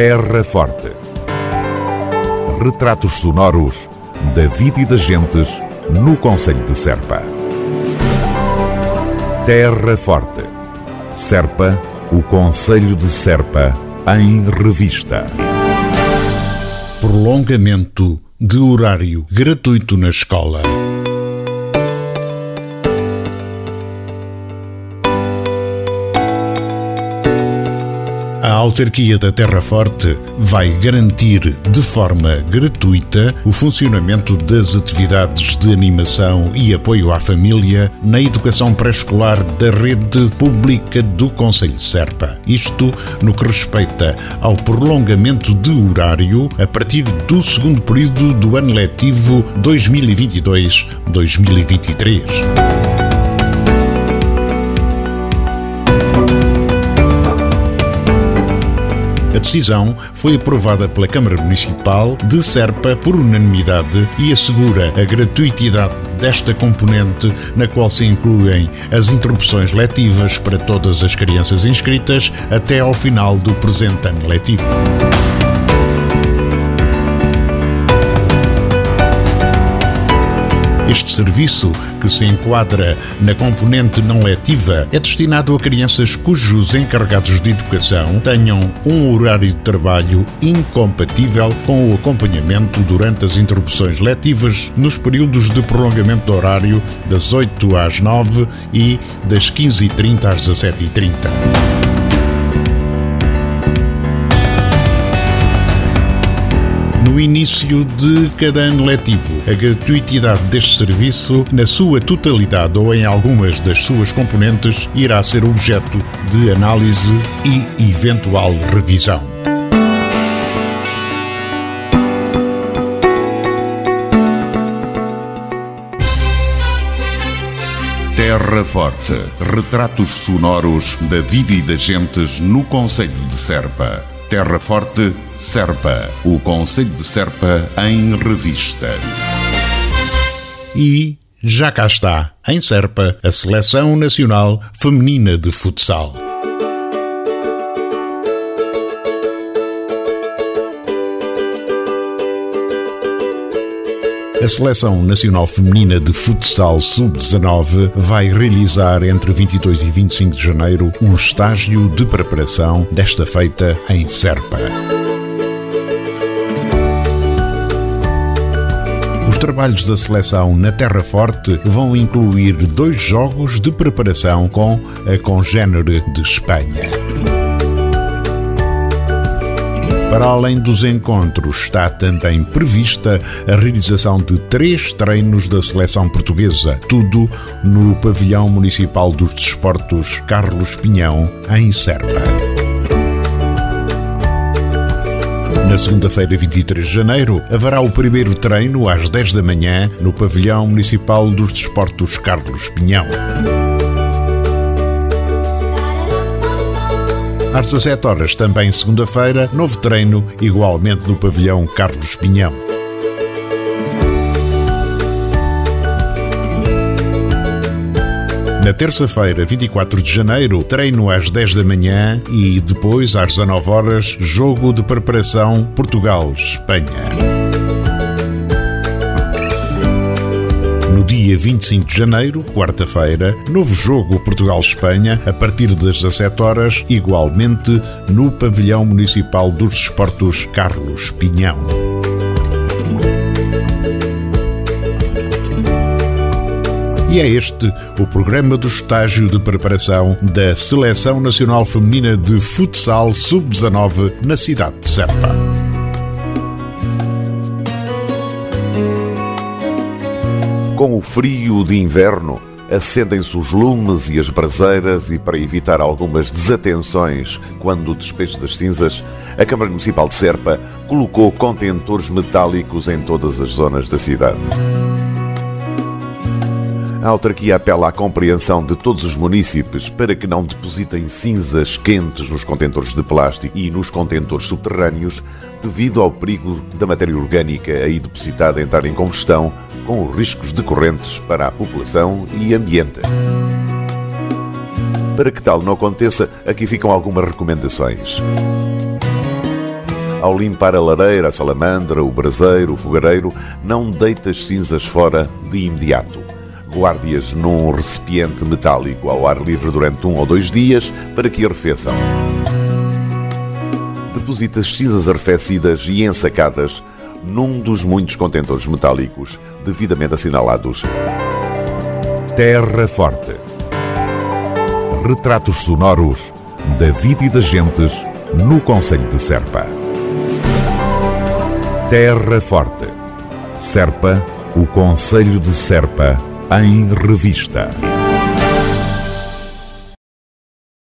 Terra Forte. Retratos sonoros da vida e das gentes no Conselho de Serpa. Terra Forte. Serpa, o Conselho de Serpa, em revista. Prolongamento de horário gratuito na escola. Autarquia da Terra Forte vai garantir de forma gratuita o funcionamento das atividades de animação e apoio à família na educação pré-escolar da rede pública do Conselho de Serpa. Isto no que respeita ao prolongamento de horário a partir do segundo período do ano letivo 2022-2023. A decisão foi aprovada pela Câmara Municipal de Serpa por unanimidade e assegura a gratuitidade desta componente, na qual se incluem as interrupções letivas para todas as crianças inscritas até ao final do presente ano letivo. Este serviço, que se enquadra na componente não letiva, é destinado a crianças cujos encarregados de educação tenham um horário de trabalho incompatível com o acompanhamento durante as interrupções letivas nos períodos de prolongamento do horário das 8 às 9 e das 15h30 às 17h30. Início de cada ano letivo. A gratuitidade deste serviço, na sua totalidade ou em algumas das suas componentes, irá ser objeto de análise e eventual revisão. Terra Forte. Retratos sonoros da vida e das gentes no Conselho de Serpa. Terra Forte, Serpa. O Conselho de Serpa em revista. E já cá está, em Serpa, a Seleção Nacional Feminina de Futsal. A Seleção Nacional Feminina de Futsal Sub-19 vai realizar entre 22 e 25 de janeiro um estágio de preparação desta feita em Serpa. Os trabalhos da seleção na Terra Forte vão incluir dois jogos de preparação com a congênere de Espanha. Para além dos encontros, está também prevista a realização de três treinos da seleção portuguesa, tudo no Pavilhão Municipal dos Desportos Carlos Pinhão, em Serpa. Na segunda-feira, 23 de janeiro, haverá o primeiro treino às 10 da manhã no Pavilhão Municipal dos Desportos Carlos Pinhão. Às 17 horas, também segunda-feira, novo treino, igualmente no pavilhão Carlos Pinhão. Na terça-feira, 24 de janeiro, treino às 10 da manhã e depois, às 19 horas, jogo de preparação Portugal-Espanha. Dia 25 de janeiro, quarta-feira, novo jogo Portugal-Espanha, a partir das 17 horas, igualmente no Pavilhão Municipal dos Desportos Carlos Pinhão. E é este o programa do estágio de preparação da Seleção Nacional Feminina de Futsal Sub-19 na cidade de Serpa. Com o frio de inverno, acendem-se os lumes e as braseiras e para evitar algumas desatenções quando o despejo das cinzas, a Câmara Municipal de Serpa colocou contentores metálicos em todas as zonas da cidade. A autarquia apela à compreensão de todos os municípios para que não depositem cinzas quentes nos contentores de plástico e nos contentores subterrâneos devido ao perigo da matéria orgânica aí depositada entrar em combustão com os riscos decorrentes para a população e ambiente. Para que tal não aconteça, aqui ficam algumas recomendações. Ao limpar a lareira, a salamandra, o braseiro, o fogareiro, não deite as cinzas fora de imediato. Guarde-as num recipiente metálico ao ar livre durante um ou dois dias para que arrefeçam. Deposite as cinzas arrefecidas e ensacadas num dos muitos contentores metálicos devidamente assinalados. Terra Forte. Retratos sonoros da vida e das gentes no Conselho de Serpa. Terra Forte. Serpa, o Conselho de Serpa, em revista.